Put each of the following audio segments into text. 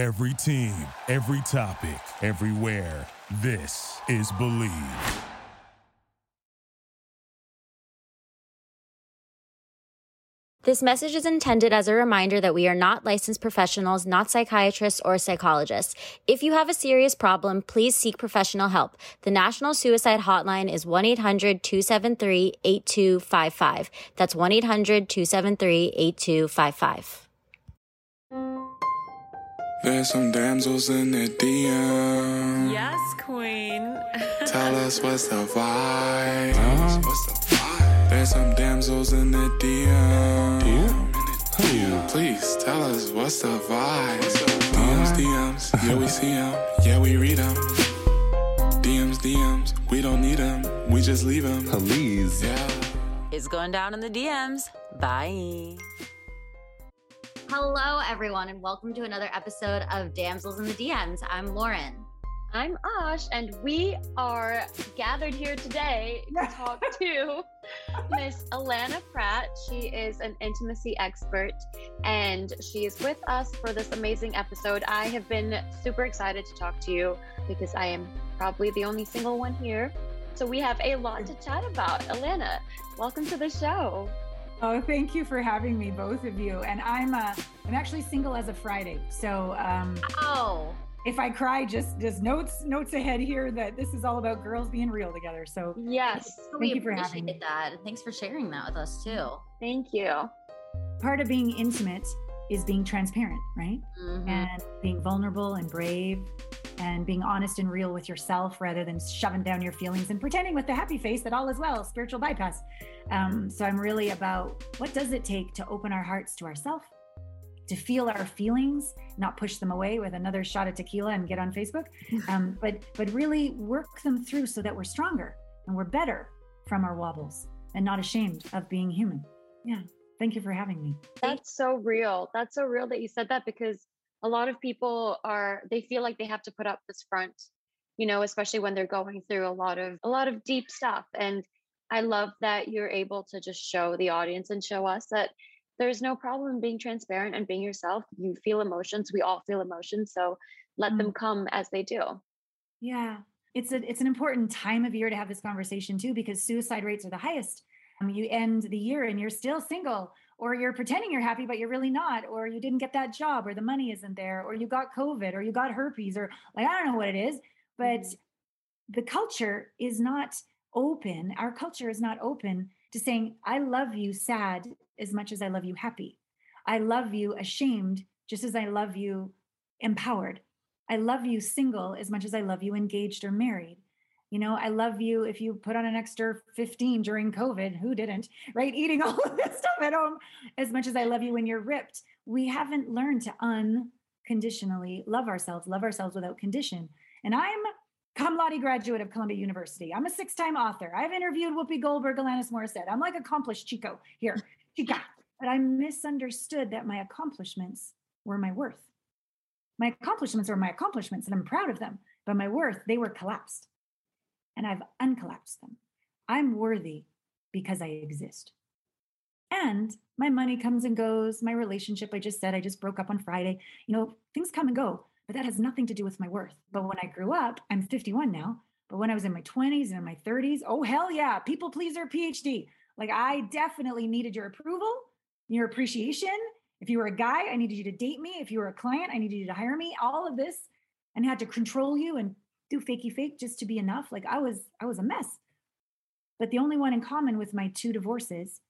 Every team, every topic, everywhere. This is Believe. This message is intended as a reminder that we are not licensed professionals, not psychiatrists or psychologists. If you have a serious problem, please seek professional help. The National Suicide Hotline is 1-800-273-8255. That's 1-800-273-8255. There's some damsels in the DM. Yes, queen. Tell us what's the vibe. Uh-huh. What's the vibe? There's some damsels in the DM. DM? Please tell us what's the vibe. DMs, DMs. Yeah, we see them. Yeah, we read them. DMs, DMs. We don't need them. We just leave them. Please. Yeah. It's going down in the DMs. Bye. Hello, everyone, and welcome to another episode of Damsels in the DMs. I'm Lauren. I'm Ash, and we are gathered here today to talk to Miss Alana Pratt. She is an intimacy expert, and she is with us for this amazing episode. I have been super excited to talk to you because I am probably the only single one here. So we have a lot to chat about. Alana, welcome to the show. Oh, thank you for having me, both of you. And I'm uh, I'm actually single as of Friday, so um, Oh, if I cry, just just notes notes ahead here that this is all about girls being real together. So Yes, we you for having appreciate me. that. Thanks for sharing that with us too. thank you. part of being intimate is being transparent, right? Mhm. And being vulnerable and brave, and being honest and real with yourself rather than shoving down your feelings and pretending with the happy face that all is well. Spiritual bypass. Um, so I'm really about what does it take to open our hearts to ourselves, to feel our feelings, not push them away with another shot of tequila and get on Facebook, um, but but really work them through so that we're stronger and we're better from our wobbles and not ashamed of being human. Yeah. Thank you for having me. That's so real. That's so real that you said that because a lot of people are they feel like they have to put up this front, you know, especially when they're going through a lot of a lot of deep stuff. And I love that you're able to just show the audience and show us that there's no problem being transparent and being yourself. You feel emotions. We all feel emotions. So let mm. them come as they do. Yeah, it's a it's an important time of year to have this conversation too because suicide rates are the highest. Um, you end the year and you're still single, or you're pretending you're happy but you're really not, or you didn't get that job, or the money isn't there, or you got COVID, or you got herpes, or like I don't know what it is, but Mhm. the culture is not open. Our culture is not open to saying I love you sad as much as I love you happy. I love you ashamed just as I love you empowered. I love you single as much as I love you engaged or married. You know, I love you if you put on an extra 15 during COVID. Who didn't? Right? Eating all of this stuff at home as much as I love you when you're ripped. We haven't learned to unconditionally love ourselves, love ourselves without condition. And I'm cum laude graduate of Columbia University. I'm a six-time author. I've interviewed Whoopi Goldberg, Alanis Morissette. I'm like accomplished Chico here, Chica. But I misunderstood that my accomplishments were my worth. My accomplishments are my accomplishments, and I'm proud of them. But my worth, they were collapsed. And I've uncollapsed them. I'm worthy because I exist. And my money comes and goes. My relationship, I just said, I just broke up on Friday. You know, things come and go, but that has nothing to do with my worth. But when I grew up, I'm 51 now. But when I was in my 20s and in my 30s, oh, hell yeah, people pleaser PhD. Like I definitely needed your approval, your appreciation. If you were a guy, I needed you to date me. If you were a client, I needed you to hire me. All of this and had to control you and do fakey fake just to be enough. Like I was, I was a mess. But the only one in common with my two divorces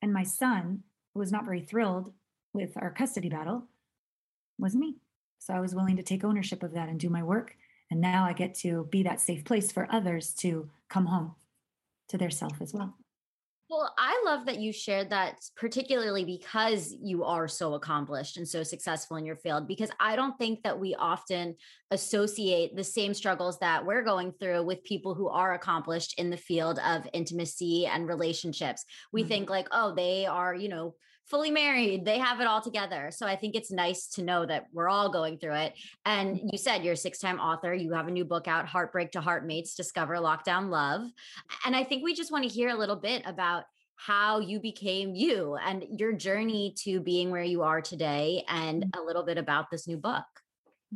and my son, who was not very thrilled with our custody battle, was me. So I was willing to take ownership of that and do my work. And now I get to be that safe place for others to come home to their self as well. Well, I love that you shared that, particularly because you are so accomplished and so successful in your field. Because I don't think that we often associate the same struggles that we're going through with people who are accomplished in the field of intimacy and relationships. We Mhm. think, like, oh, they are, you know, fully married, they have it all together. So I think it's nice to know that we're all going through it. And mm-hmm. you said you're a six time author, you have a new book out, Heartbreak to Heartmates Discover Lockdown Love. And I think we just want to hear a little bit about how you became you and your journey to being where you are today and mm-hmm. a little bit about this new book.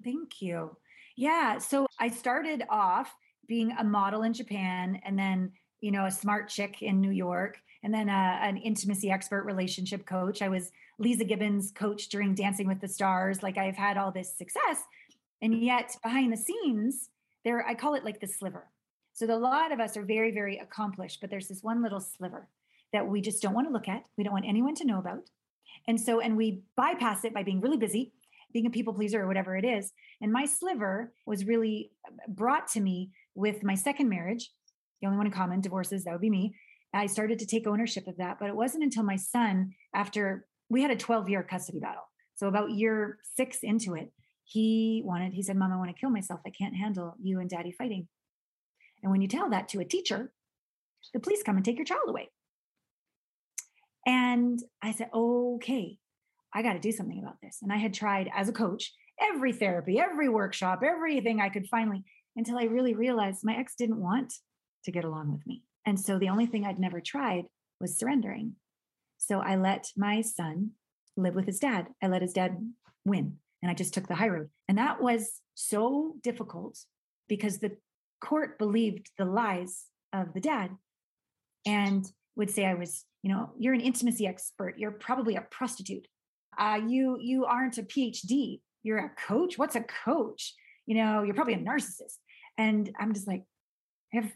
Thank you. Yeah. So I started off being a model in Japan and then, you know, a smart chick in New York and then uh, an intimacy expert relationship coach. I was Leeza Gibbons coach during Dancing with the Stars. Like I've had all this success. And yet behind the scenes, there, I call it like the sliver. So the, a lot of us are very, very accomplished, but there's this one little sliver that we just don't want to look at. We don't want anyone to know about. And so, and we bypass it by being really busy, being a people pleaser or whatever it is. And my sliver was really uh, brought to me with my second marriage, the only one in common, divorces, that would be me. I started to take ownership of that. But it wasn't until my son, after we had a 12 year custody battle. So about year six into it, he wanted, he said, Mom, I want to kill myself. I can't handle you and daddy fighting. And when you tell that to a teacher, the police come and take your child away. And I said, okay, I got to do something about this. And I had tried as a coach every therapy, every workshop, everything I could finally, until I really realized my ex didn't want to get along with me. And so the only thing I'd never tried was surrendering. So I let my son live with his dad. I let his dad win. And I just took the high road. And that was so difficult because the court believed the lies of the dad and would say I was, you know, you're an intimacy expert. You're probably a prostitute. Uh, you you aren't a PhD. You're a coach. What's a coach? You know, you're probably a narcissist. And I'm just like, I have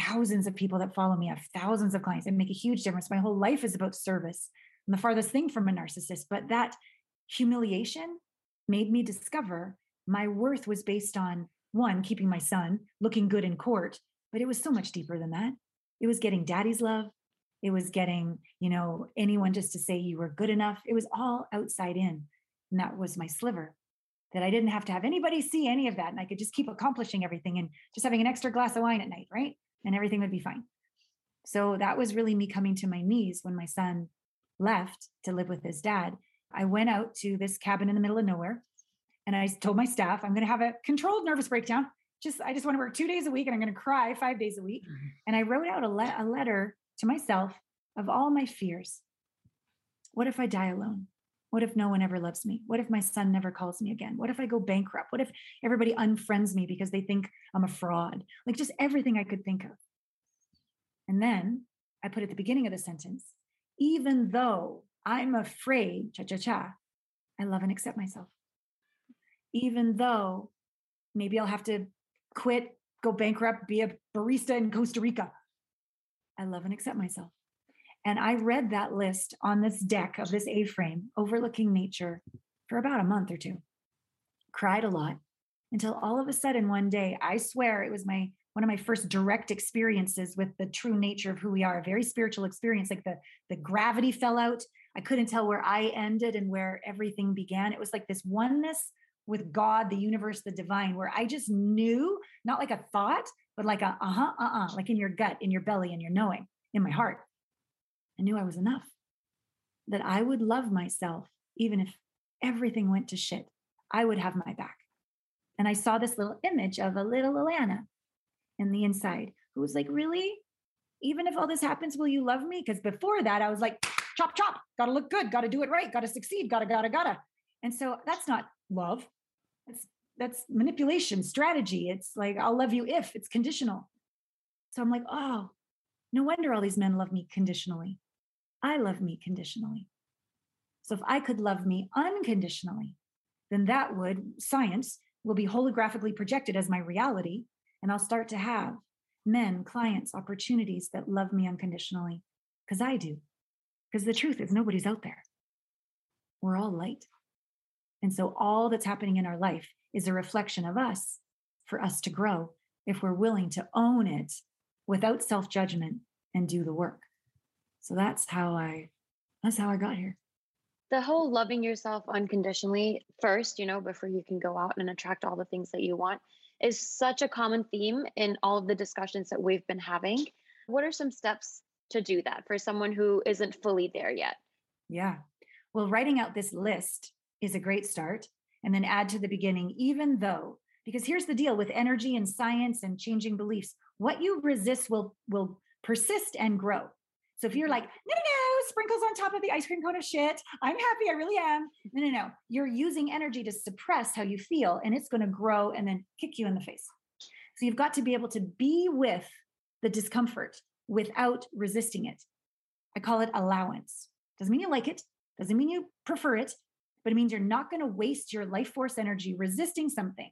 thousands of people that follow me. I have thousands of clients. I make a huge difference. My whole life is about service. I'm the farthest thing from a narcissist. But that humiliation made me discover my worth was based on one, keeping my son looking good in court, but it was so much deeper than that. It was getting daddy's love. It was getting, you know, anyone just to say you were good enough. It was all outside in. And that was my sliver that I didn't have to have anybody see any of that. And I could just keep accomplishing everything and just having an extra glass of wine at night, right? And everything would be fine. So that was really me coming to my knees when my son left to live with his dad. I went out to this cabin in the middle of nowhere and I told my staff, I'm going to have a controlled nervous breakdown. Just, I just want to work two days a week and I'm going to cry five days a week. Mm-hmm. And I wrote out a, le- a letter to myself of all my fears. What if I die alone? What if no one ever loves me? What if my son never calls me again? What if I go bankrupt? What if everybody unfriends me because they think I'm a fraud? Like just everything I could think of. And then I put at the beginning of the sentence, even though I'm afraid, cha cha cha, I love and accept myself even though maybe I'll have to quit, go bankrupt, be a barista in Costa Rica. I love and accept myself. And I read that list on this deck of this A frame overlooking nature for about a month or two. Cried a lot until all of a sudden one day, I swear it was my one of my first direct experiences with the true nature of who we are, a very spiritual experience. Like the, the gravity fell out. I couldn't tell where I ended and where everything began. It was like this oneness with God, the universe, the divine, where I just knew, not like a thought, but like a uh huh, uh uh, like in your gut, in your belly, in your knowing, in my heart. I knew I was enough, that I would love myself even if everything went to shit. I would have my back. And I saw this little image of a little Alana in the inside who was like, Really? Even if all this happens, will you love me? Because before that, I was like, Chop, chop, gotta look good, gotta do it right, gotta succeed, gotta, gotta, gotta. And so that's not love. That's that's manipulation strategy. It's like I'll love you if it's conditional. So I'm like, oh, no wonder all these men love me conditionally. I love me conditionally. So if I could love me unconditionally, then that would science will be holographically projected as my reality and I'll start to have men, clients, opportunities that love me unconditionally because I do. Because the truth is nobody's out there. We're all light. And so all that's happening in our life is a reflection of us for us to grow if we're willing to own it without self-judgment and do the work. So that's how I that's how I got here. The whole loving yourself unconditionally first, you know, before you can go out and attract all the things that you want is such a common theme in all of the discussions that we've been having. What are some steps to do that for someone who isn't fully there yet? Yeah. Well, writing out this list is a great start. And then add to the beginning, even though, because here's the deal with energy and science and changing beliefs, what you resist will will persist and grow. So if you're mm-hmm. like, no, no, no, sprinkles on top of the ice cream cone of shit. I'm happy. I really am. No, no, no. You're using energy to suppress how you feel, and it's going to grow and then kick you in the face. So you've got to be able to be with the discomfort without resisting it. I call it allowance. Doesn't mean you like it, doesn't mean you prefer it, but it means you're not going to waste your life force energy resisting something.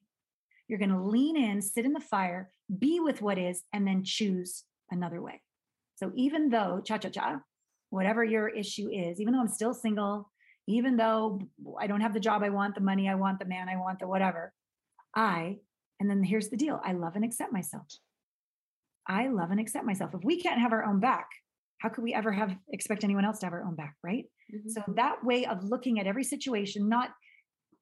You're going to lean in, sit in the fire, be with what is, and then choose another way. So even though, cha cha cha, whatever your issue is, even though I'm still single, even though I don't have the job I want, the money I want, the man I want, the whatever, I, and then here's the deal I love and accept myself. I love and accept myself. If we can't have our own back, how could we ever have expect anyone else to have our own back, right? Mm-hmm. So that way of looking at every situation, not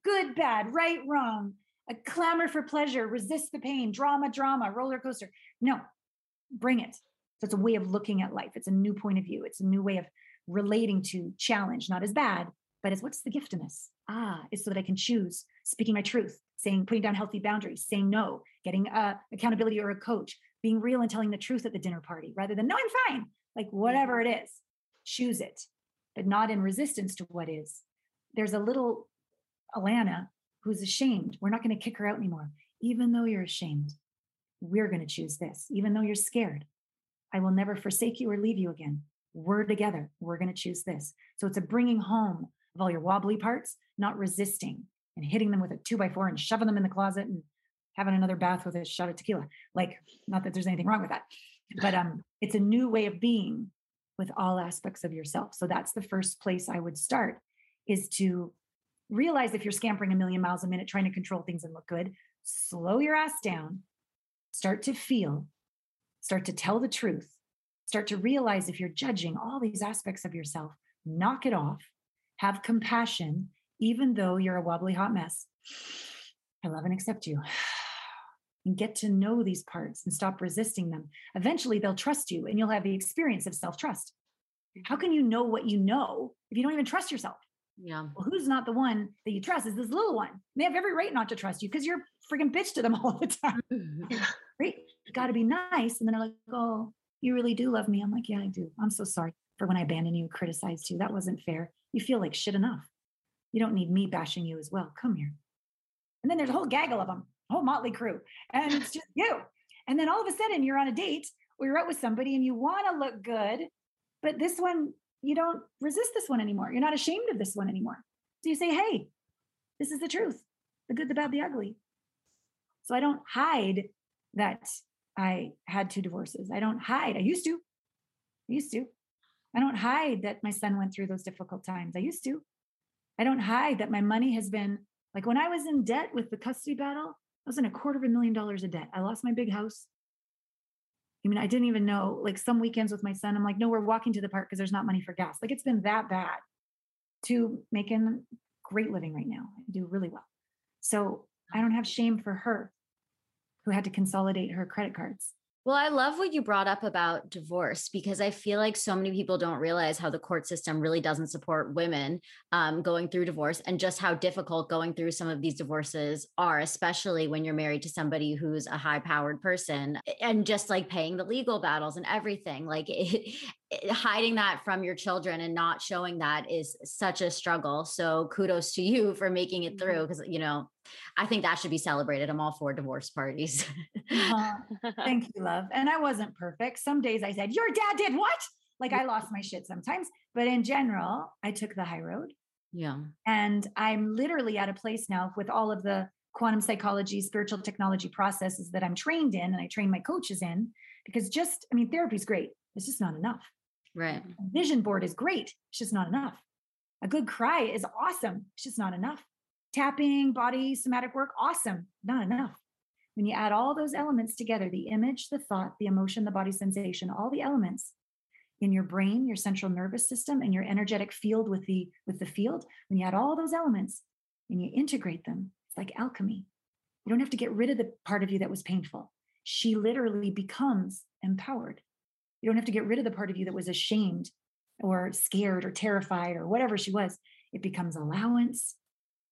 good, bad, right, wrong, a clamor for pleasure, resist the pain, drama, drama, roller coaster. No, bring it. So it's a way of looking at life. It's a new point of view. It's a new way of relating to challenge, not as bad, but as what's the gift in this? Ah, it's so that I can choose speaking my truth, saying, putting down healthy boundaries, saying no, getting uh, accountability or a coach, being real and telling the truth at the dinner party rather than, no, I'm fine. Like whatever it is, choose it, but not in resistance to what is. There's a little Alana who's ashamed. We're not going to kick her out anymore. Even though you're ashamed, we're going to choose this. Even though you're scared, I will never forsake you or leave you again. We're together. We're going to choose this. So it's a bringing home of all your wobbly parts, not resisting and hitting them with a two by four and shoving them in the closet and having another bath with a shot of tequila. Like, not that there's anything wrong with that, but um, it's a new way of being with all aspects of yourself. So that's the first place I would start is to realize if you're scampering a million miles a minute trying to control things and look good, slow your ass down, start to feel, start to tell the truth, start to realize if you're judging all these aspects of yourself, knock it off, have compassion, even though you're a wobbly hot mess. I love and accept you. And get to know these parts and stop resisting them. Eventually, they'll trust you and you'll have the experience of self trust. Mm-hmm. How can you know what you know if you don't even trust yourself? Yeah. Well, who's not the one that you trust is this little one. They have every right not to trust you because you're freaking bitch to them all the time. Mm-hmm. right? Got to be nice. And then they're like, oh, you really do love me. I'm like, yeah, I do. I'm so sorry for when I abandoned you, criticized you. That wasn't fair. You feel like shit enough. You don't need me bashing you as well. Come here. And then there's a whole gaggle of them, a whole motley crew. And it's just you. And then all of a sudden you're on a date or you're out with somebody and you want to look good, but this one you don't resist this one anymore. You're not ashamed of this one anymore. So you say, hey, this is the truth the good, the bad, the ugly. So I don't hide that I had two divorces. I don't hide. I used to. I used to. I don't hide that my son went through those difficult times. I used to. I don't hide that my money has been like when I was in debt with the custody battle, I was in a quarter of a million dollars of debt. I lost my big house. I mean, I didn't even know, like some weekends with my son, I'm like, no, we're walking to the park because there's not money for gas. Like it's been that bad to making great living right now. I do really well. So I don't have shame for her who had to consolidate her credit cards. Well, I love what you brought up about divorce because I feel like so many people don't realize how the court system really doesn't support women um, going through divorce and just how difficult going through some of these divorces are, especially when you're married to somebody who's a high powered person and just like paying the legal battles and everything. Like it, hiding that from your children and not showing that is such a struggle. So kudos to you for making it through because, mm-hmm. you know, I think that should be celebrated. I'm all for divorce parties. uh-huh. Thank you, love. And I wasn't perfect. Some days I said, Your dad did what? Like I lost my shit sometimes. But in general, I took the high road. Yeah. And I'm literally at a place now with all of the quantum psychology, spiritual technology processes that I'm trained in and I train my coaches in because just, I mean, therapy is great. It's just not enough. Right. A vision board is great. It's just not enough. A good cry is awesome. It's just not enough. Tapping, body, somatic work, awesome. Not enough. When you add all those elements together, the image, the thought, the emotion, the body sensation, all the elements in your brain, your central nervous system, and your energetic field with the with the field, when you add all those elements and you integrate them, it's like alchemy. You don't have to get rid of the part of you that was painful. She literally becomes empowered. You don't have to get rid of the part of you that was ashamed or scared or terrified or whatever she was. It becomes allowance,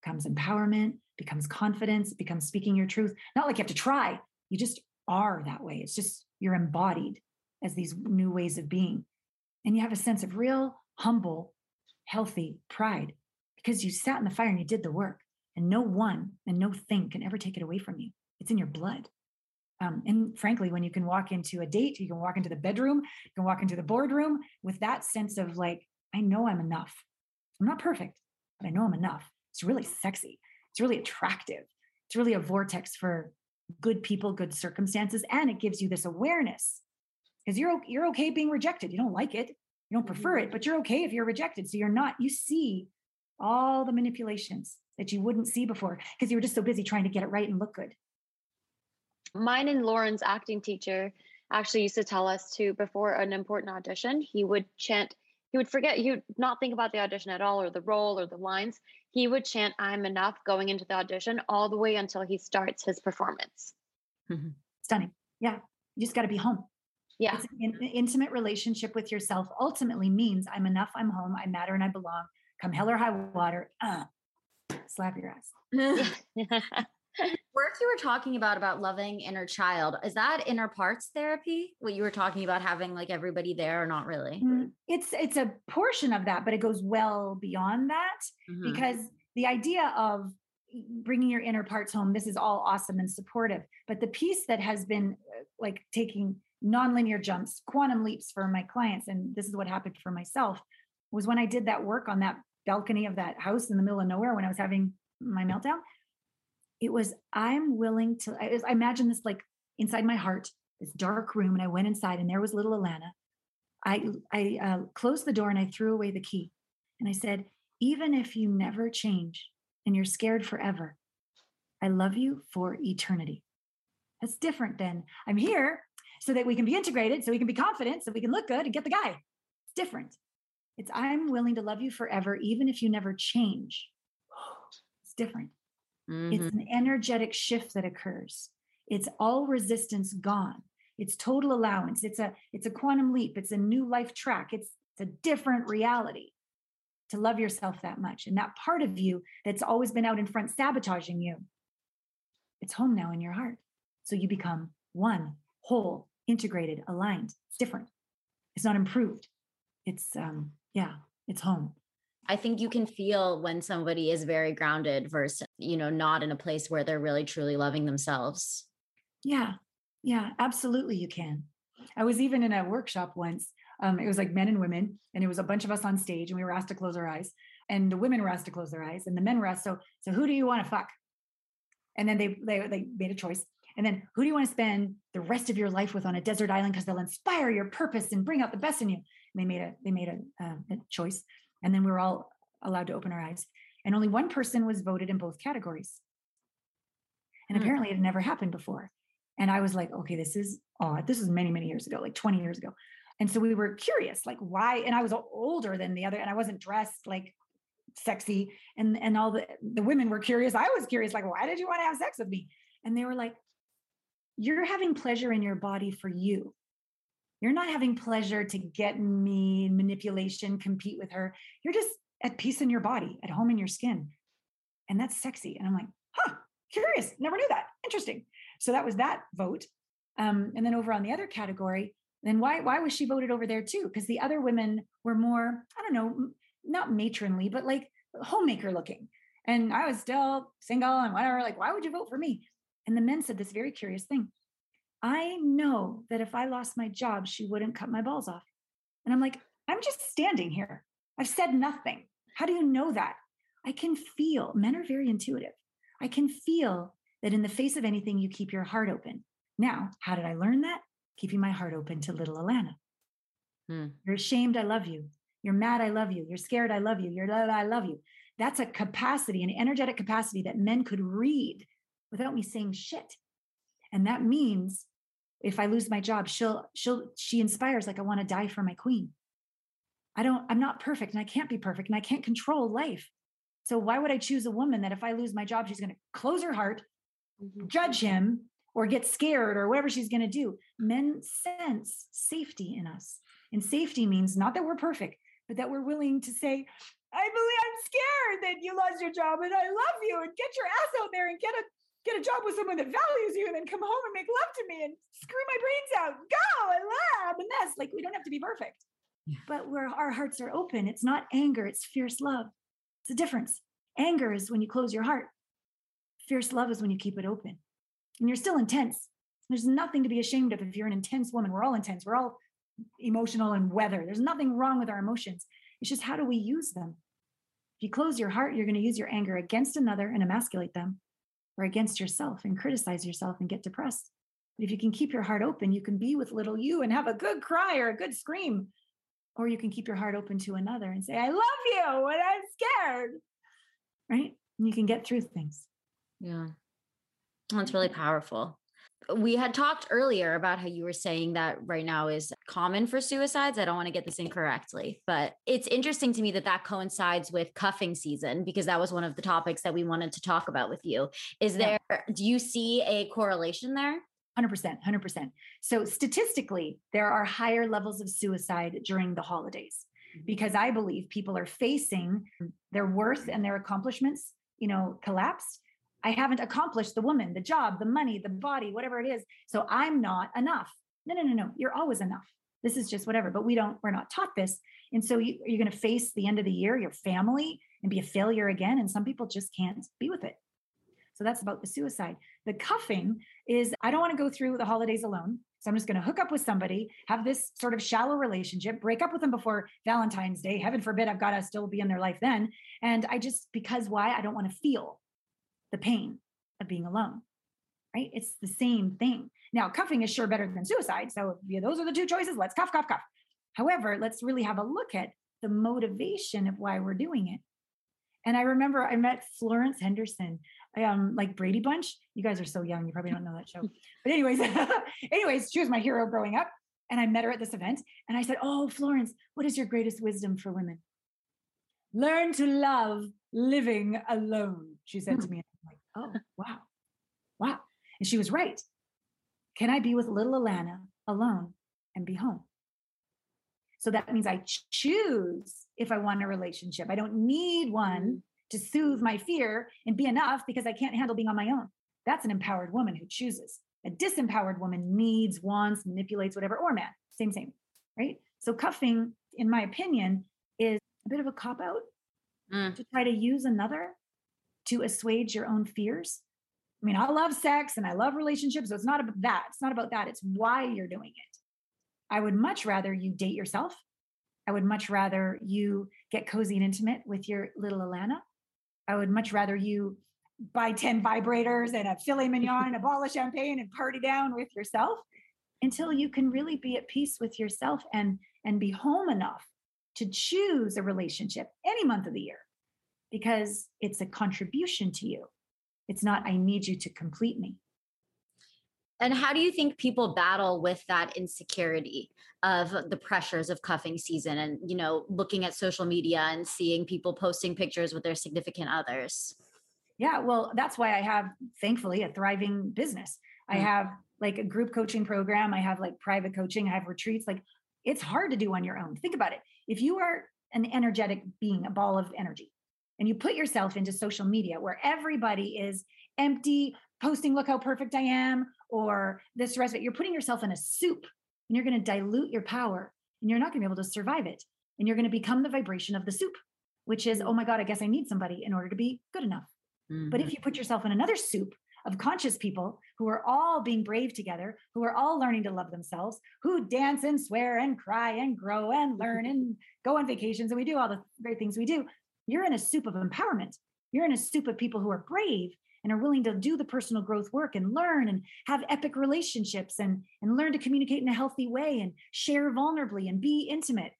becomes empowerment, becomes confidence, becomes speaking your truth. Not like you have to try, you just are that way. It's just you're embodied as these new ways of being. And you have a sense of real humble, healthy pride because you sat in the fire and you did the work. And no one and no thing can ever take it away from you. It's in your blood. Um, and frankly, when you can walk into a date, you can walk into the bedroom, you can walk into the boardroom with that sense of like, I know I'm enough. I'm not perfect, but I know I'm enough. It's really sexy. It's really attractive. It's really a vortex for good people, good circumstances, and it gives you this awareness because you're you're okay being rejected. You don't like it, you don't prefer it, mm-hmm. but you're okay if you're rejected. So you're not. You see all the manipulations that you wouldn't see before because you were just so busy trying to get it right and look good. Mine and Lauren's acting teacher actually used to tell us to before an important audition, he would chant. He would forget. He would not think about the audition at all, or the role, or the lines. He would chant "I'm enough" going into the audition all the way until he starts his performance. Mm-hmm. Stunning. Yeah, you just got to be home. Yeah. An intimate relationship with yourself ultimately means I'm enough, I'm home, I matter, and I belong. Come hell or high water, uh, slap your ass. Work you were talking about about loving inner child is that inner parts therapy? What you were talking about having like everybody there or not really? Mm, it's it's a portion of that, but it goes well beyond that mm-hmm. because the idea of bringing your inner parts home this is all awesome and supportive but the piece that has been uh, like taking nonlinear jumps, quantum leaps for my clients. And this is what happened for myself was when I did that work on that balcony of that house in the middle of nowhere when I was having my meltdown. It was, I'm willing to, I, I imagine this like inside my heart, this dark room. And I went inside and there was little Alana. I, I uh, closed the door and I threw away the key. And I said, even if you never change and you're scared forever, I love you for eternity. That's different than I'm here so that we can be integrated, so we can be confident, so we can look good and get the guy. It's different. It's I'm willing to love you forever, even if you never change. It's different. Mm-hmm. It's an energetic shift that occurs. It's all resistance gone. It's total allowance. It's a it's a quantum leap. It's a new life track. It's it's a different reality to love yourself that much. And that part of you that's always been out in front sabotaging you, it's home now in your heart. So you become one whole integrated, aligned. It's different. It's not improved. It's um yeah, it's home. I think you can feel when somebody is very grounded versus, you know, not in a place where they're really truly loving themselves. Yeah. Yeah, absolutely you can. I was even in a workshop once. Um, it was like men and women, and it was a bunch of us on stage, and we were asked to close our eyes. And the women were asked to close their eyes, and the men were asked, so, so who do you want to fuck? And then they they they made a choice. And then who do you want to spend the rest of your life with on a desert island because they'll inspire your purpose and bring out the best in you? And they made a they made a, uh, a choice, and then we were all allowed to open our eyes. And only one person was voted in both categories. And mm. apparently, it had never happened before. And I was like, okay, this is odd. This was many many years ago, like twenty years ago. And so we were curious, like why? And I was older than the other, and I wasn't dressed like sexy and and all the the women were curious i was curious like why did you want to have sex with me and they were like you're having pleasure in your body for you. You're not having pleasure to get me manipulation, compete with her. You're just at peace in your body, at home in your skin. And that's sexy. And I'm like, huh, curious. Never knew that. Interesting. So that was that vote. Um, and then over on the other category, then why why was she voted over there too? Because the other women were more, I don't know, not matronly, but like homemaker looking. And I was still single and whatever. Like, why would you vote for me? And the men said this very curious thing I know that if I lost my job, she wouldn't cut my balls off. And I'm like, I'm just standing here. I've said nothing. How do you know that? I can feel, men are very intuitive. I can feel that in the face of anything, you keep your heart open. Now, how did I learn that? Keeping my heart open to little Alana. Hmm. You're ashamed, I love you. You're mad, I love you. You're scared, I love you. You're I love you. That's a capacity, an energetic capacity that men could read without me saying shit. And that means if I lose my job, she'll, she'll, she inspires like I want to die for my queen. I don't, I'm not perfect and I can't be perfect and I can't control life. So why would I choose a woman that if I lose my job, she's going to close her heart, mm-hmm. judge him, or get scared or whatever she's going to do? Men sense safety in us. And safety means not that we're perfect, but that we're willing to say, I believe I'm scared that you lost your job and I love you and get your ass out there and get a get a job with someone that values you and then come home and make love to me and screw my brains out. Go, I love. And that's like, we don't have to be perfect. but where our hearts are open, it's not anger, it's fierce love. It's a difference. Anger is when you close your heart. Fierce love is when you keep it open. And you're still intense. There's nothing to be ashamed of if you're an intense woman. We're all intense. We're all emotional and weather. There's nothing wrong with our emotions. It's just how do we use them? If you close your heart, you're going to use your anger against another and emasculate them, or against yourself and criticize yourself and get depressed. But if you can keep your heart open, you can be with little you and have a good cry or a good scream. Or you can keep your heart open to another and say, I love you and I'm scared. Right? And you can get through things. Yeah. That's really powerful we had talked earlier about how you were saying that right now is common for suicides. I don't want to get this incorrectly, but it's interesting to me that that coincides with cuffing season because that was one of the topics that we wanted to talk about with you. Is there, yeah. do you see a correlation there? 100%, 100%. So statistically, there are higher levels of suicide during the holidays mm-hmm. because I believe people are facing their worth and their accomplishments, you know, collapsed I haven't accomplished the woman, the job, the money, the body, whatever it is. So I'm not enough. No, no, no, no. You're always enough. This is just whatever. But we don't, we're not taught this. And so you, you're going to face the end of the year, your family, and be a failure again. And some people just can't be with it. So that's about the suicide. The cuffing is I don't want to go through the holidays alone. So I'm just going to hook up with somebody, have this sort of shallow relationship, break up with them before Valentine's Day. Heaven forbid I've got to still be in their life then. And I just, because why? I don't want to feel the pain of being alone, right? It's the same thing. Now, cuffing is sure better than suicide. So yeah, those are the two choices. Let's cuff, cuff, cuff. However, let's really have a look at the motivation of why we're doing it. And I remember I met Florence Henderson, um, like Brady Bunch. You guys are so young, you probably don't know that show. But anyways, anyways, she was my hero growing up. And I met her at this event. And I said, Oh, Florence, what is your greatest wisdom for women? Learn to love living alone, she said to hmm. me oh, wow, wow. And she was right. Can I be with little Alana alone and be home? So that means I choose if I want a relationship. I don't need one mm-hmm. to soothe my fear and be enough because I can't handle being on my own. That's an empowered woman who chooses. A disempowered woman needs, wants, manipulates, whatever, or man. Same, same. Right. So cuffing, in my opinion, is a bit of a cop out mm. to try to use another to assuage your own fears. I mean, I love sex and I love relationships. So it's not about that. It's not about that. It's why you're doing it. I would much rather you date yourself. I would much rather you get cozy and intimate with your little Alana. I would much rather you buy 10 vibrators and a filet mignon and a bottle of champagne and party down with yourself until you can really be at peace with yourself and and be home enough to choose a relationship any month of the year because it's a contribution to you. It's not, I need you to complete me. And how do you think people battle with that insecurity of the pressures of cuffing season and, you know, looking at social media and seeing people posting pictures with their significant others? Yeah, well, that's why I have, thankfully, a thriving business. Mm-hmm. I mm. have like a group coaching program, I have like private coaching, I have retreats. Like it's hard to do on your own. Think about it. If you are an energetic being, a ball of energy, and you put yourself into social media where everybody is empty, posting, look how perfect I am, or this rest you're putting yourself in a soup and you're going to dilute your power and you're not going to be able to survive it. And you're going to become the vibration of the soup, which is, oh my God, I guess I need somebody in order to be good enough. Mm-hmm. But if mm-hmm. you put yourself in another soup of conscious people who are all being brave together, who are all learning to love themselves, who dance and swear and cry and grow and learn and go on vacations and we do all the great things we do. You're in a soup of empowerment. You're in a soup of people who are brave and are willing to do the personal growth work and learn and have epic relationships and, and learn to communicate in a healthy way and share vulnerably and be intimate.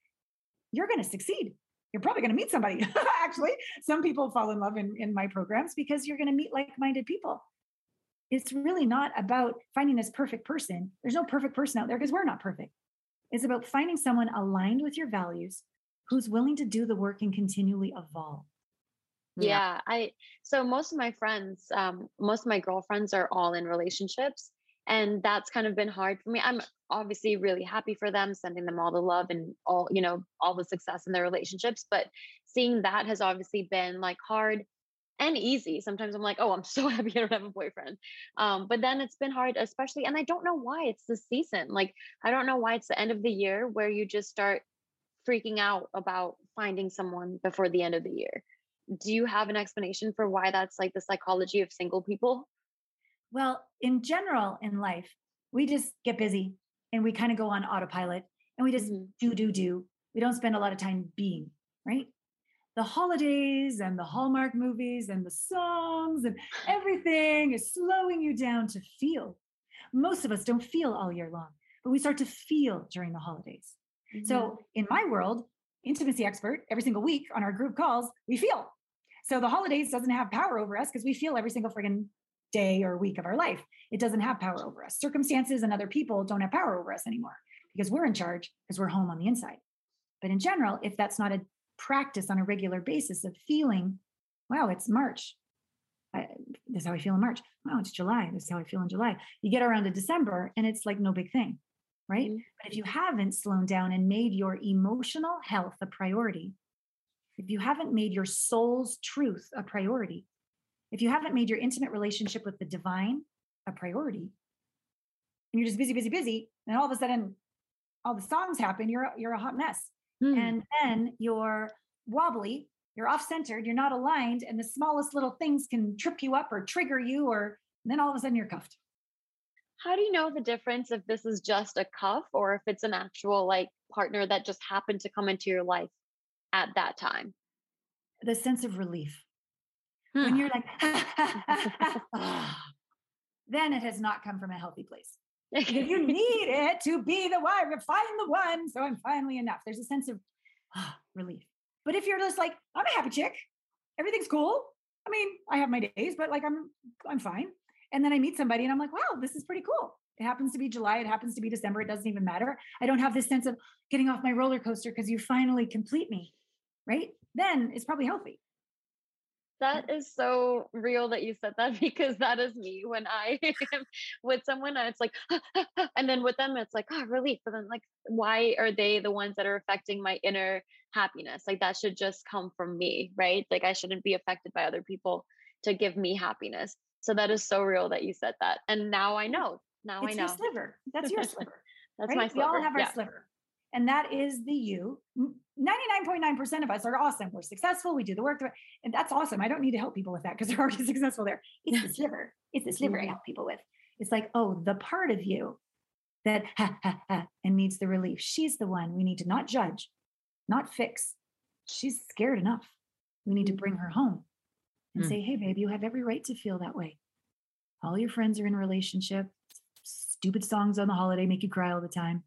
You're going to succeed. You're probably going to meet somebody. Actually, some people fall in love in, in my programs because you're going to meet like minded people. It's really not about finding this perfect person. There's no perfect person out there because we're not perfect. It's about finding someone aligned with your values who's willing to do the work and continually evolve. Yeah. yeah, I so most of my friends, um, most of my girlfriends are all in relationships, and that's kind of been hard for me. I'm obviously really happy for them, sending them all the love and all you know all the success in their relationships, but seeing that has obviously been like hard and easy. Sometimes I'm like, oh, I'm so happy I don't have a boyfriend. Um, but then it's been hard, especially, and I don't know why it's the season. Like, I don't know why it's the end of the year where you just start freaking out about finding someone before the end of the year. Do you have an explanation for why that's like the psychology of single people? Well, in general in life, we just get busy and we kind of go on autopilot and we just Mhm. do, do, do. We don't spend a lot of time being, right? The holidays and the Hallmark movies and the songs and everything is slowing you down to feel. Most of us don't feel all year long, but we start to feel during the holidays. Mm-hmm. So in my world, intimacy expert, every single week on our group calls, we feel. So the holidays doesn't have power over us because we feel every single friggin' day or week of our life. It doesn't have power over us. Circumstances and other people don't have power over us anymore because we're in charge because we're home on the inside. But in general, if that's not a practice on a regular basis of feeling, wow, it's March. I, this is how I feel in March. Wow, it's July. This is how I feel in July. You get around to December and it's like no big thing, right? Mhm. But if you haven't slowed down and made your emotional health a priority, if you haven't made your soul's truth a priority, if you haven't made your intimate relationship with the divine a priority, and you're just busy, busy, busy, and all of a sudden all the songs happen, you're you're a hot mess. Hmm. And then you're wobbly, you're off-centered, you're not aligned, and the smallest little things can trip you up or trigger you, or then all of a sudden you're cuffed. How do you know the difference if this is just a cuff or if it's an actual like partner that just happened to come into your life at that time? The sense of relief. Hmm. when you're like, then it has not come from a healthy place. You need it to be the one, find the one. So I'm finally enough. There's a sense of ah, relief. But if you're just like, I'm a happy chick, everything's cool. I mean, I have my days, but like I'm I'm fine. And then I meet somebody and I'm like, wow, this is pretty cool. It happens to be July, it happens to be December, it doesn't even matter. I don't have this sense of getting off my roller coaster because you finally complete me. Right? Then it's probably healthy. That is so real that you said that because that is me when I am with someone. It's like, and then with them, it's like, oh, relief. But then, like, why are they the ones that are affecting my inner happiness? Like, that should just come from me, right? Like, I shouldn't be affected by other people to give me happiness. So that is so real that you said that. And now I know. Now It's I know. your sliver. That's your sliver. That's right? my We all have our yeah. sliver. And that is the you. 99.9% of us are awesome. We're successful. We do the work. And that's awesome. I don't need to help people with that because they're already successful there. It's the sliver. It's the sliver I Mhm. help people with. It's like, oh, the part of you that ha, ha, ha, and needs the relief. She's the one we need to not judge, not fix. She's scared enough. We need to bring her home and Mm. say, hey, babe, you have every right to feel that way. All your friends are in a relationship. Stupid songs on the holiday make you cry all the time.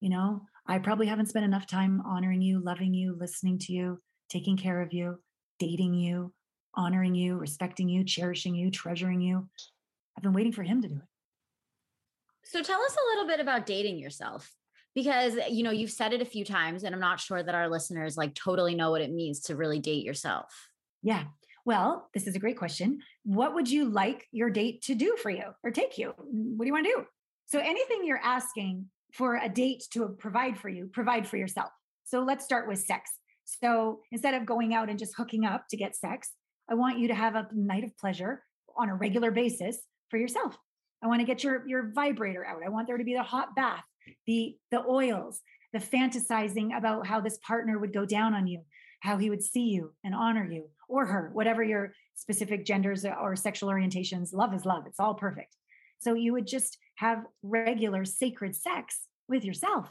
You know, I probably haven't spent enough time honoring you, loving you, listening to you, taking care of you, dating you, honoring you, respecting you, cherishing you, treasuring you. I've been waiting for him to do it. So tell us a little bit about dating yourself because you know you've said it a few times and I'm not sure that our listeners like totally know what it means to really date yourself. Yeah. Well, this is a great question. What would you like your date to do for you or take you? What do you want to do? So, anything you're asking for a date to provide for you, provide for yourself. So, let's start with sex. So, instead of going out and just hooking up to get sex, I want you to have a night of pleasure on a regular basis for yourself. I want to get your your vibrator out. I want there to be the hot bath, the the oils, the fantasizing about how this partner would go down on you, how he would see you and honor you or her, whatever your specific genders or sexual orientations. Love is love. It's all perfect. So you would just have regular sacred sex with yourself.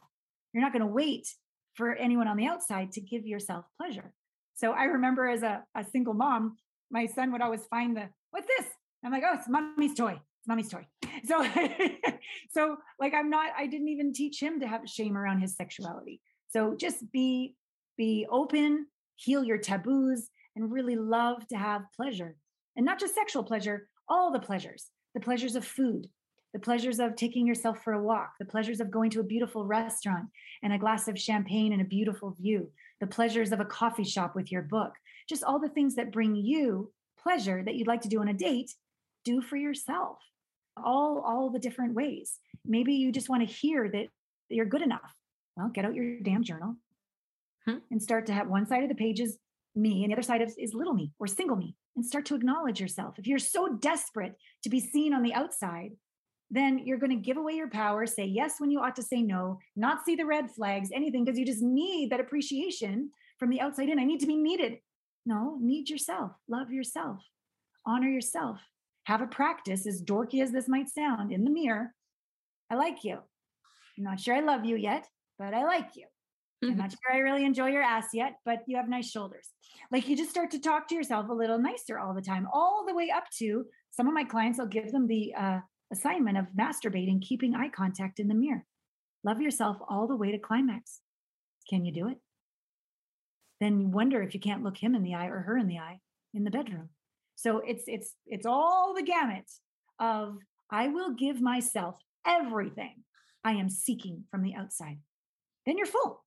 You're not going to wait for anyone on the outside to give yourself pleasure. So I remember as a, a single mom, my son would always find the, what's this? I'm like, oh, it's mommy's toy. It's mommy's toy. So, so like I'm not, I didn't even teach him to have shame around his sexuality. So just be, be open, heal your taboos, and really love to have pleasure. And not just sexual pleasure, all the pleasures, the pleasures of food, the pleasures of taking yourself for a walk, the pleasures of going to a beautiful restaurant and a glass of champagne and a beautiful view, the pleasures of a coffee shop with your book, just all the things that bring you pleasure that you'd like to do on a date, do for yourself. All all the different ways. Maybe you just want to hear that you're good enough. Well, get out your damn journal Hmm. and start to have one side of the page is me and the other side is, is little me or single me and start to acknowledge yourself. If you're so desperate to be seen on the outside, then you're going to give away your power, say yes when you ought to say no, not see the red flags, anything, because you just need that appreciation from the outside in. I need to be needed. No, need yourself, love yourself, honor yourself, have a practice, as dorky as this might sound, in the mirror. I like you. I'm not sure I love you yet, but I like you. I'm not sure I really enjoy your ass yet, but you have nice shoulders. Like you just start to talk to yourself a little nicer all the time, all the way up to some of my clients, I'll give them the uh, assignment of masturbating, keeping eye contact in the mirror. Love yourself all the way to climax. Can you do it? Then you wonder if you can't look him in the eye or her in the eye in the bedroom. So it's it's it's all the gamut of I will give myself everything I am seeking from the outside. Then you're full.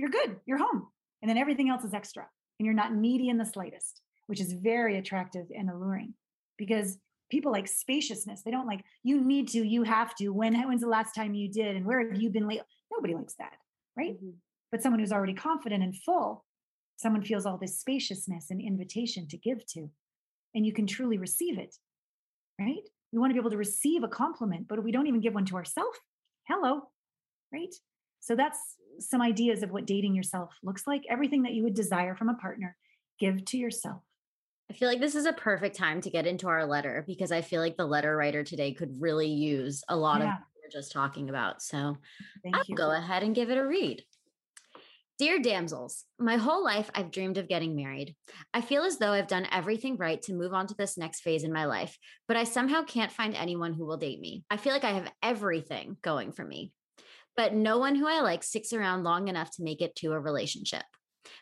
You're good. You're home. And then everything else is extra. And you're not needy in the slightest, which is very attractive and alluring because people like spaciousness. They don't like, you need to, you have to. When when's the last time you did? And where have you been late? Nobody likes that, right? Mm-hmm. But someone who's already confident and full, someone feels all this spaciousness and invitation to give to. And you can truly receive it, right? We want to be able to receive a compliment, but we don't even give one to ourselves. Hello, right? So that's some ideas of what dating yourself looks like. Everything that you would desire from a partner, give to yourself. I feel like this is a perfect time to get into our letter because I feel like the letter writer today could really use a lot yeah. of what we're just talking about. So Thank I'll you. go ahead and give it a read. Dear damsels, my whole life I've dreamed of getting married. I feel as though I've done everything right to move on to this next phase in my life, but I somehow can't find anyone who will date me. I feel like I have everything going for me, but no one who I like sticks around long enough to make it to a relationship.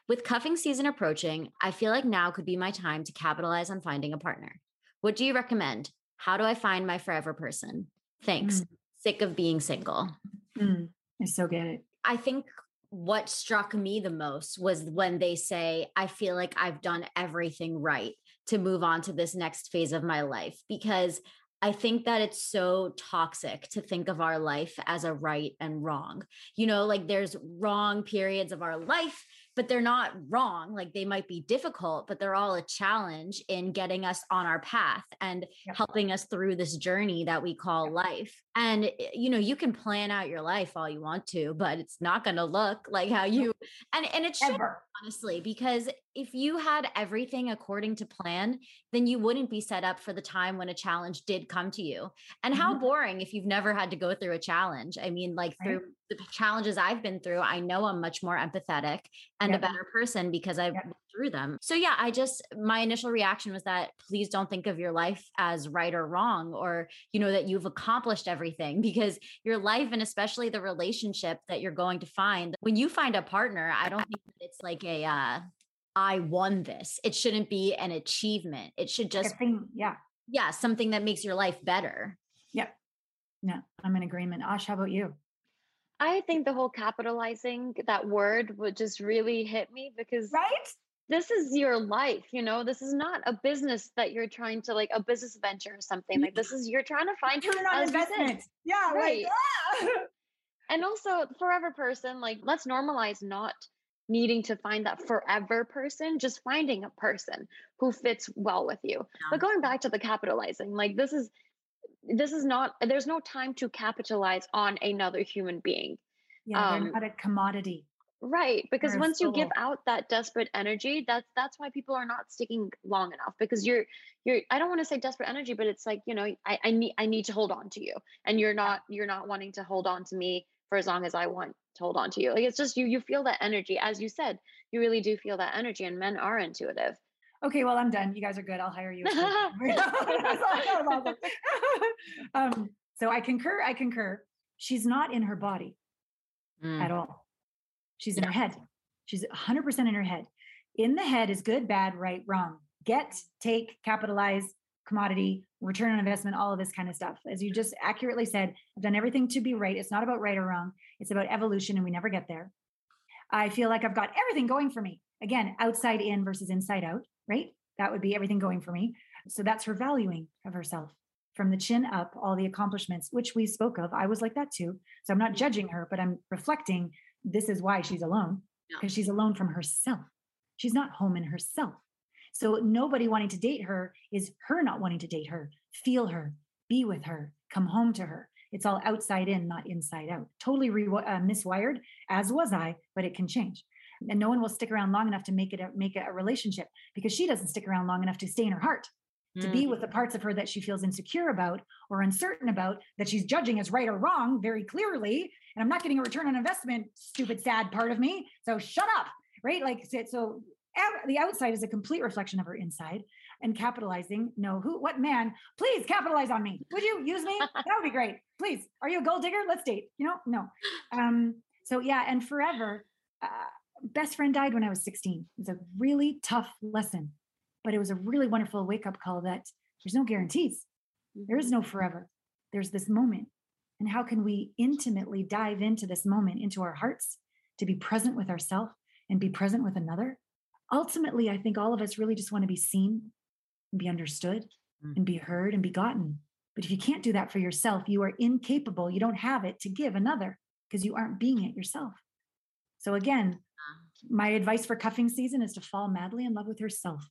With cuffing season approaching, I feel like now could be my time to capitalize on finding a partner. What do you recommend? How do I find my forever person? Thanks. Mm. Sick of being single. Mm. I so get it. I think what struck me the most was when they say, I feel like I've done everything right to move on to this next phase of my life because I think that it's so toxic to think of our life as a right and wrong. You know, like there's wrong periods of our life but they're not wrong. Like they might be difficult, but they're all a challenge in getting us on our path and yep. helping us through this journey that we call life. And, eh, you know, you can plan out your life all you want to, but it's not going to look like how you, and, and it should, Ever. honestly, because if you had everything according to plan, then you wouldn't be set up for the time when a challenge did come to you. And how mm-hmm. boring if you've never had to go through a challenge. I mean, like right. through the challenges I've been through, I know I'm much more empathetic and yep. a better person because I've yep. been through them. So yeah, I just my initial reaction was that please don't think of your life as right or wrong or you know that you've accomplished everything because your life and especially the relationship that you're going to find when you find a partner, I don't think it's like a uh I won this. It shouldn't be an achievement. It should just thing, yeah. Yeah, something that makes your life better. Yep. Yeah, I'm in agreement. Ash, how about you? I think the whole capitalizing that word would just really hit me because right this is your life you know this is not a business that you're trying to like a business venture or something like this is you're trying to find return on investment yeah right like, ah! and also forever person like let's normalize not needing to find that forever person, just finding a person who fits well with you. Yeah. But going back to the capitalizing, like this is this is not there's no time to capitalize on another human being. Yeah, um, they're not a commodity. Right, because they're once you give out that desperate energy, that's that's why people are not sticking long enough. Because you're you're I don't want to say desperate energy, but it's like you know I, I need I need to hold on to you, and you're not you're not wanting to hold on to me for as long as I want to hold on to you. Like it's just you you feel that energy. As you said, you really do feel that energy and men are intuitive. Okay, well, I'm done. You guys are good. I'll hire you. um, so I concur. I concur. She's not in her body mm. at all. She's in yeah. her head. She's 100% in her head. In the head is good, bad, right, wrong. Get, take, capitalize, commodity, return on investment, all of this kind of stuff. As you just accurately said, I've done everything to be right. It's not about right or wrong, it's about evolution, and we never get there. I feel like I've got everything going for me. Again, outside in versus inside out, right? That would be everything going for me. So that's her valuing of herself from the chin up, all the accomplishments, which we spoke of. I was like that too. So I'm not judging her, but I'm reflecting this is why she's alone because she's alone from herself. She's not home in herself. So nobody wanting to date her is her not wanting to date her, feel her, be with her, come home to her. It's all outside in, not inside out. Totally re- uh, miswired, as was I, but it can change. And no one will stick around long enough to make it a, make it a relationship because she doesn't stick around long enough to stay in her heart, to be with the parts of her that she feels insecure about or uncertain about that she's judging as right or wrong very clearly. And I'm not getting a return on investment, stupid, sad part of me. So shut up, right? Like so- the outside is a complete reflection of her inside and capitalizing no who what man please capitalize on me. Would you use me? That would be great. Please are you a gold digger? Let's date you know no. Um so yeah and forever uh, best friend died when i was 16 it was a really tough lesson but it was a really wonderful wake up call that there's no guarantees. There is no forever. There's this moment. And how can we intimately dive into this moment into our hearts to be present with ourselves and be present with another ultimately i think all of us really just want to be seen and be understood Mm. and be heard and be gotten. But if you can't do that for yourself you are incapable you don't have it to give another because you aren't being it yourself. So again my advice for cuffing season is to fall madly in love with herself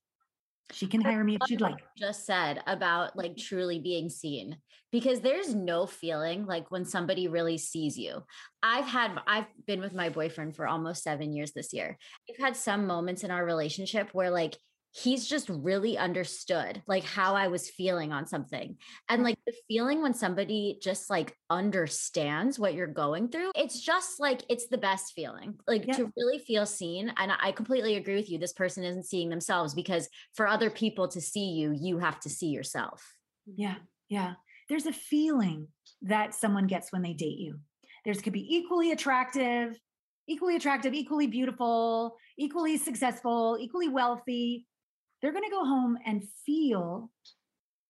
she can hire me if she'd like. Just said about like truly being seen because there's no feeling like when somebody really sees you. I've had i've been with my boyfriend for almost seven years this year. We've had some moments in our relationship where like he's just really understood like how i was feeling on something and like the feeling when somebody just like understands what you're going through it's just like it's the best feeling like Yeah. to really feel seen and i completely agree with you this person isn't seeing themselves because for other people to see you you have to see yourself Yeah, yeah. There's a feeling that someone gets when they date you. There's could be equally attractive, equally attractive, equally beautiful, equally successful, equally wealthy. They're going to go home and feel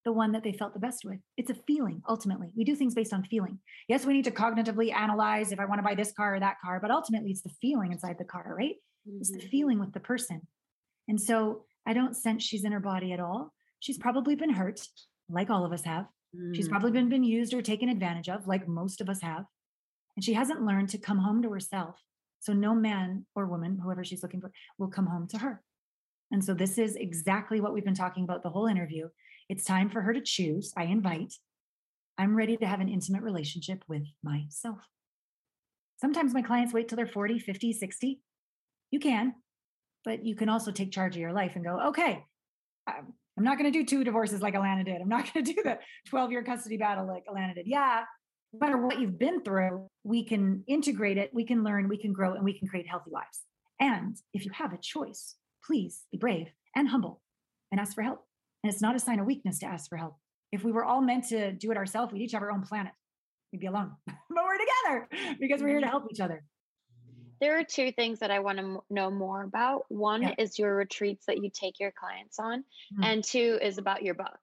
the one that they felt the best with. It's a feeling ultimately. We do things based on feeling. Yes, we need to cognitively analyze if I want to buy this car or that car, but ultimately it's the feeling inside the car, right? It's the feeling with the person. And so I don't sense she's in her body at all. She's probably been hurt, like all of us have. She's Mm. probably been been used or taken advantage of, like most of us have. And she hasn't learned to come home to herself. So no man or woman, whoever she's looking for, will come home to her. And so this is exactly what we've been talking about the whole interview. It's time for her to choose. I invite. I'm ready to have an intimate relationship with myself. Sometimes my clients wait till they're 40, 50, 60. You can, but you can also take charge of your life and go, okay, I'm I'm not going to do two divorces like Allana did. I'm not going to do the 12 year custody battle like Allana did. Yeah, no matter what you've been through, we can integrate it, we can learn, we can grow, and we can create healthy lives. And if you have a choice, please be brave and humble and ask for help. And it's not a sign of weakness to ask for help. If we were all meant to do it ourselves, we'd each have our own planet. We'd be alone, but we're together because we're here to help each other. There are two things that I want to m- know more about. One Yeah. is your retreats that you take your clients on, Mm. and two is about your book.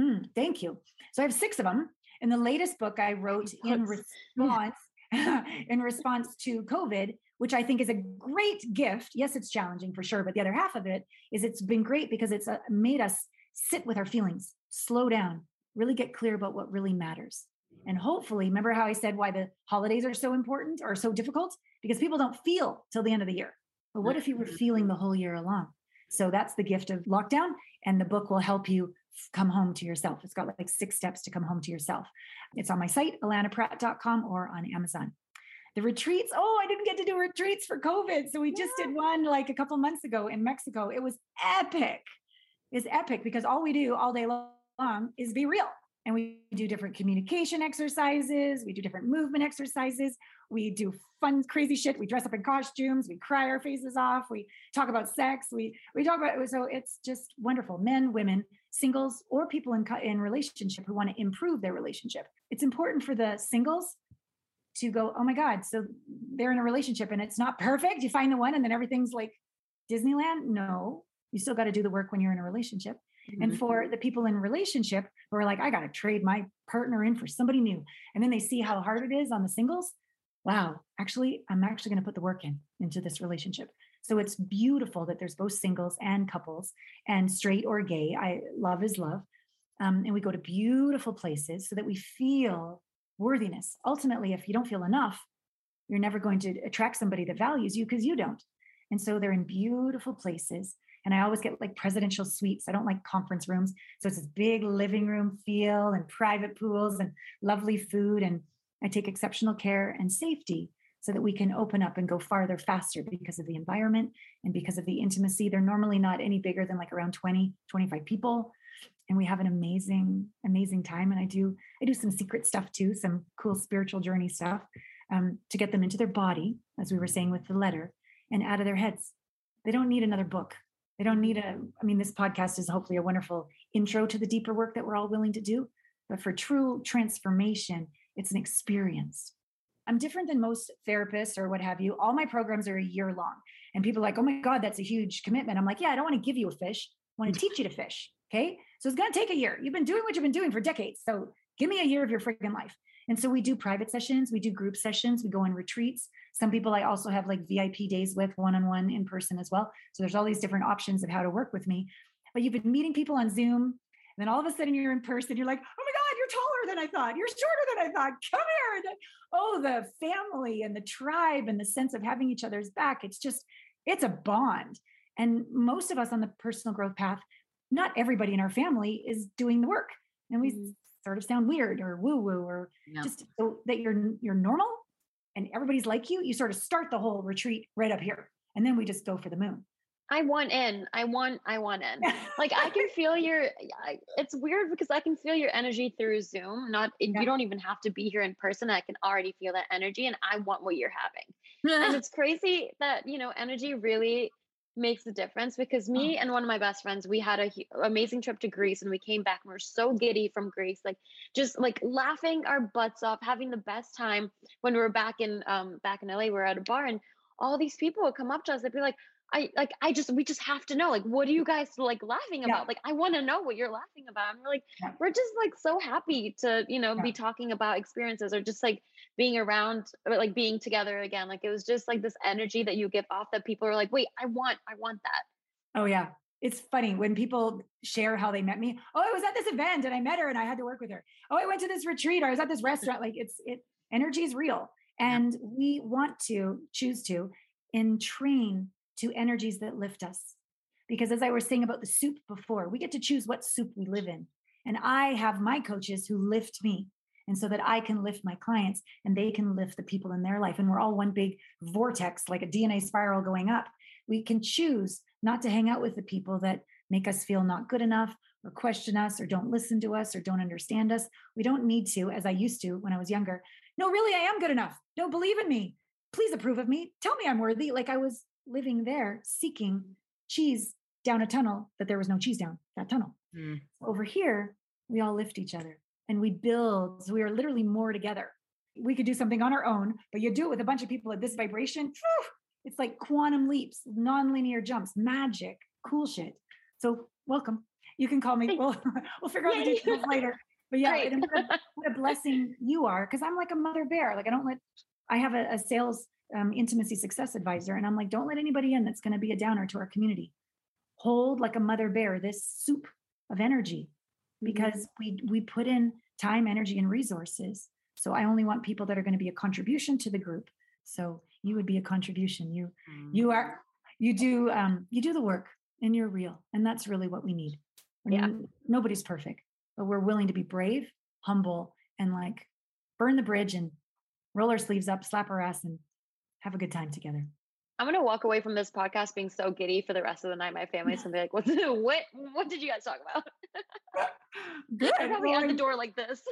Mm, thank you. So I have six of them. And the latest book I wrote in response in response to COVID, which I think is a great gift. Yes, it's challenging for sure, but the other half of it is it's been great because it's uh, made us sit with our feelings, slow down, really get clear about what really matters. And hopefully, remember how I said why the holidays are so important or so difficult? Because people don't feel till the end of the year. But what if you were feeling the whole year along? So that's the gift of lockdown. And the book will help you come home to yourself. It's got like six steps to come home to yourself. It's on my site, allanapratt.com or on Amazon. The retreats, oh, I didn't get to do retreats for COVID. So we just did one like a couple months ago in Mexico. It was epic. It's epic because all we do all day long is be real. And we do different communication exercises, we do different movement exercises, we do fun, crazy shit. We dress up in costumes, we cry our faces off, we talk about sex, we we talk about so it's just wonderful. Men, women, singles, or people in in relationship who want to improve their relationship. It's important for the singles to go, oh my God, so they're in a relationship and it's not perfect. You find the one and then everything's like Disneyland. No, you still got to do the work when you're in a relationship. And mm-hmm. for the people in relationship who are like, I got to trade my partner in for somebody new. And then they see how hard it is on the singles. Wow, actually, I'm actually going to put the work in into this relationship. So it's beautiful that there's both singles and couples and straight or gay. I love is love. Um, and we go to beautiful places so that we feel worthiness. Ultimately, if you don't feel enough, you're never going to attract somebody that values you because you don't. And so they're in beautiful places And I always get like presidential suites. I don't like conference rooms. So it's this big living room feel and private pools and lovely food. And I take exceptional care and safety so that we can open up and go farther faster because of the environment and because of the intimacy. They're normally not any bigger than like around 20, 25 people. And we have an amazing, amazing time. And I do, I do some secret stuff too, some cool spiritual journey stuff um, to get them into their body, as we were saying with the letter, and out of their heads. They don't need another book. They don't need a, I mean, this podcast is hopefully a wonderful intro to the deeper work that we're all willing to do. But for true transformation, it's an experience. I'm different than most therapists or what have you. All my programs are a year long. And people are like, oh my God, that's a huge commitment. I'm like, yeah, I don't want to give you a fish. I want to teach you to fish. Okay. So it's going to take a year. You've been doing what you've been doing for decades. So give me a year of your freaking life. And so we do private sessions, we do group sessions, we go on retreats. Some people I also have like VIP days with one on one in person as well. So there's all these different options of how to work with me. But you've been meeting people on Zoom, and then all of a sudden you're in person, you're like, oh my God, you're taller than I thought. You're shorter than I thought. Come here. And oh, the family and the tribe and the sense of having each other's back. It's just, it's a bond. And most of us on the personal growth path, not everybody in our family is doing the work. And we mm-hmm sort of sound weird or woo woo or yeah. just so that you're you're normal and everybody's like you, you sort of start the whole retreat right up here. And then we just go for the moon. I want in. I want. I want in. Like I can feel your. It's weird because I can feel your energy through Zoom. Not yeah. you don't even have to be here in person. I can already feel that energy, and I want what you're having. and it's crazy that you know energy really makes a difference because me oh. and one of my best friends we had a amazing trip to greece and we came back and we are so giddy from greece like just like laughing our butts off having the best time when we were back in um back in la we were at a bar and all these people would come up to us they'd be like I like I just we just have to know like what are you guys like laughing about? Yeah. Like I want to know what you're laughing about. And we're like yeah. we're just like so happy to, you know, yeah. be talking about experiences or just like being around or like being together again. Like it was just like this energy that you give off that people are like, "Wait, I want I want that." Oh yeah. It's funny when people share how they met me. Oh, I was at this event and I met her and I had to work with her. Oh, I went to this retreat or I was at this restaurant. Like it's it energy is real. And we want to choose to entrain to energies that lift us. Because as I was saying about the soup before, we get to choose what soup we live in. And I have my coaches who lift me. And so that I can lift my clients and they can lift the people in their life. And we're all one big vortex, like a DNA spiral going up. We can choose not to hang out with the people that make us feel not good enough or question us or don't listen to us or don't understand us. We don't need to, as I used to when I was younger. No, really, I am good enough. No, believe in me. Please approve of me. Tell me I'm worthy. Like I was living there seeking cheese down a tunnel that there was no cheese down that tunnel. Mm. Over here, we all lift each other and we build. So we are literally more together. We could do something on our own, but you do it with a bunch of people at this vibration. Whew, it's like quantum leaps, nonlinear jumps, magic, cool shit. So welcome. You can call me. We'll, we'll figure out the details later. But yeah, what, a, what a blessing you are. Cause I'm like a mother bear. Like I don't let, I have a, a sales um, intimacy success advisor. And I'm like, don't let anybody in that's going to be a downer to our community. Hold like a mother bear this soup of energy mm-hmm. because we we put in time, energy, and resources. So I only want people that are going to be a contribution to the group. So you would be a contribution. You you are mm-hmm. you do um, you do the work and you're real, and that's really what we need. Yeah, nobody's perfect, but we're willing to be brave, humble, and like burn the bridge and roll our sleeves up, slap our ass, and have a good time together. I'm gonna walk away from this podcast being so giddy for the rest of the night. My family's gonna be like, "What? What? What did you guys talk about?" Good. I'm probably well, at the door like this.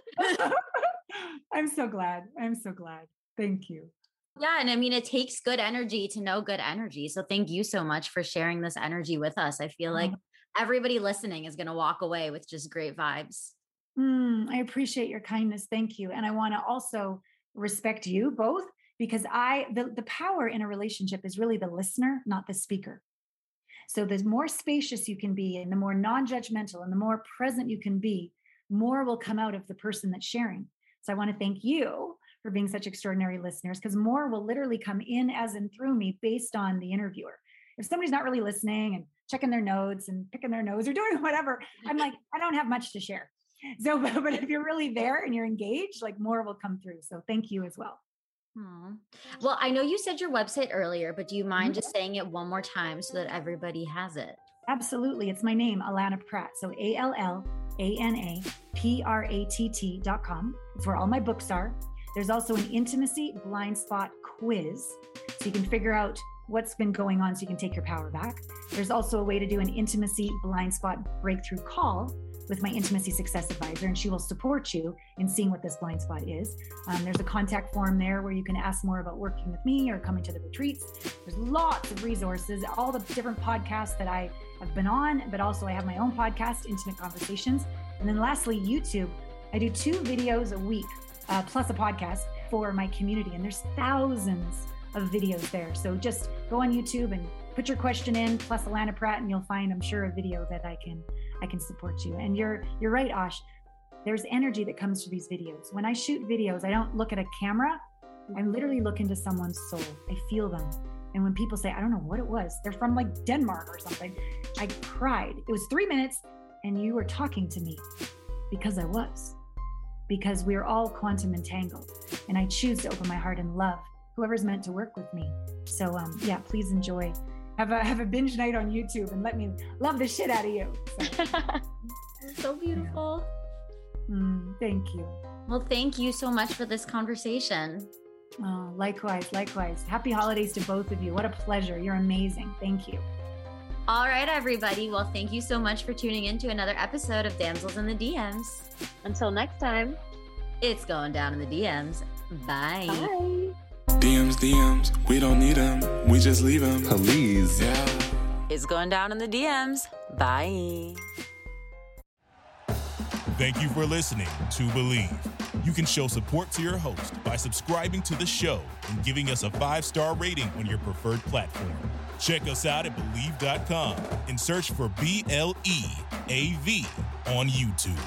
I'm so glad. I'm so glad. Thank you. Yeah, and I mean, it takes good energy to know good energy. So thank you so much for sharing this energy with us. I feel like mm-hmm. everybody listening is gonna walk away with just great vibes. Mm, I appreciate your kindness. Thank you, and I want to also respect you both because I the, the power in a relationship is really the listener, not the speaker. So the more spacious you can be and the more non-judgmental and the more present you can be, more will come out of the person that's sharing. So I want to thank you for being such extraordinary listeners because more will literally come in as and through me based on the interviewer. If somebody's not really listening and checking their notes and picking their nose or doing whatever, I'm like, I don't have much to share. So, but if you're really there and you're engaged, like more will come through. So thank you as well. Well, I know you said your website earlier, but do you mind mm-hmm. just saying it one more time so that everybody has it? Absolutely. It's my name, Allana Pratt. So A L L A N A P R A T T dot com. It's where all my books are. There's also an intimacy blind spot quiz. So you can figure out what's been going on so you can take your power back. There's also a way to do an intimacy blind spot breakthrough call with my intimacy success advisor, and she will support you in seeing what this blind spot is. Um, there's a contact form there where you can ask more about working with me or coming to the retreats. There's lots of resources, all the different podcasts that I have been on, but also I have my own podcast, Intimate Conversations. And then lastly, YouTube. I do two videos a week uh, plus a podcast for my community, and there's thousands of videos there. So just go on YouTube and put your question in plus Allana Pratt, and you'll find, I'm sure, a video that I can I can support you. And you're you're right, Ash. There's energy that comes to these videos. When I shoot videos, I don't look at a camera. I literally look into someone's soul. I feel them. And when people say, I don't know what it was, they're from like Denmark or something, I cried. It was three minutes, and you were talking to me because I was, because we're all quantum entangled. And I choose to open my heart and love whoever's meant to work with me. So, um, yeah, please enjoy. Have a have a binge night on YouTube and let me love the shit out of you. So, so beautiful. mm, thank you. Well, thank you so much for this conversation. Oh, likewise, likewise. Happy holidays to both of you. What a pleasure. You're amazing. Thank you. All right, everybody. Well, thank you so much for tuning in to another episode of Damsels in the DMs. Until next time, it's going down in the DMs. Bye. Bye. DMs, DMs, we don't need them. We just leave them. Please. Yeah. It's going down in the DMs. Bye. Thank you for listening to Bleav. You can show support to your host by subscribing to the show and giving us a five star rating on your preferred platform. Check us out at Bleav.com and search for B L E A V on YouTube.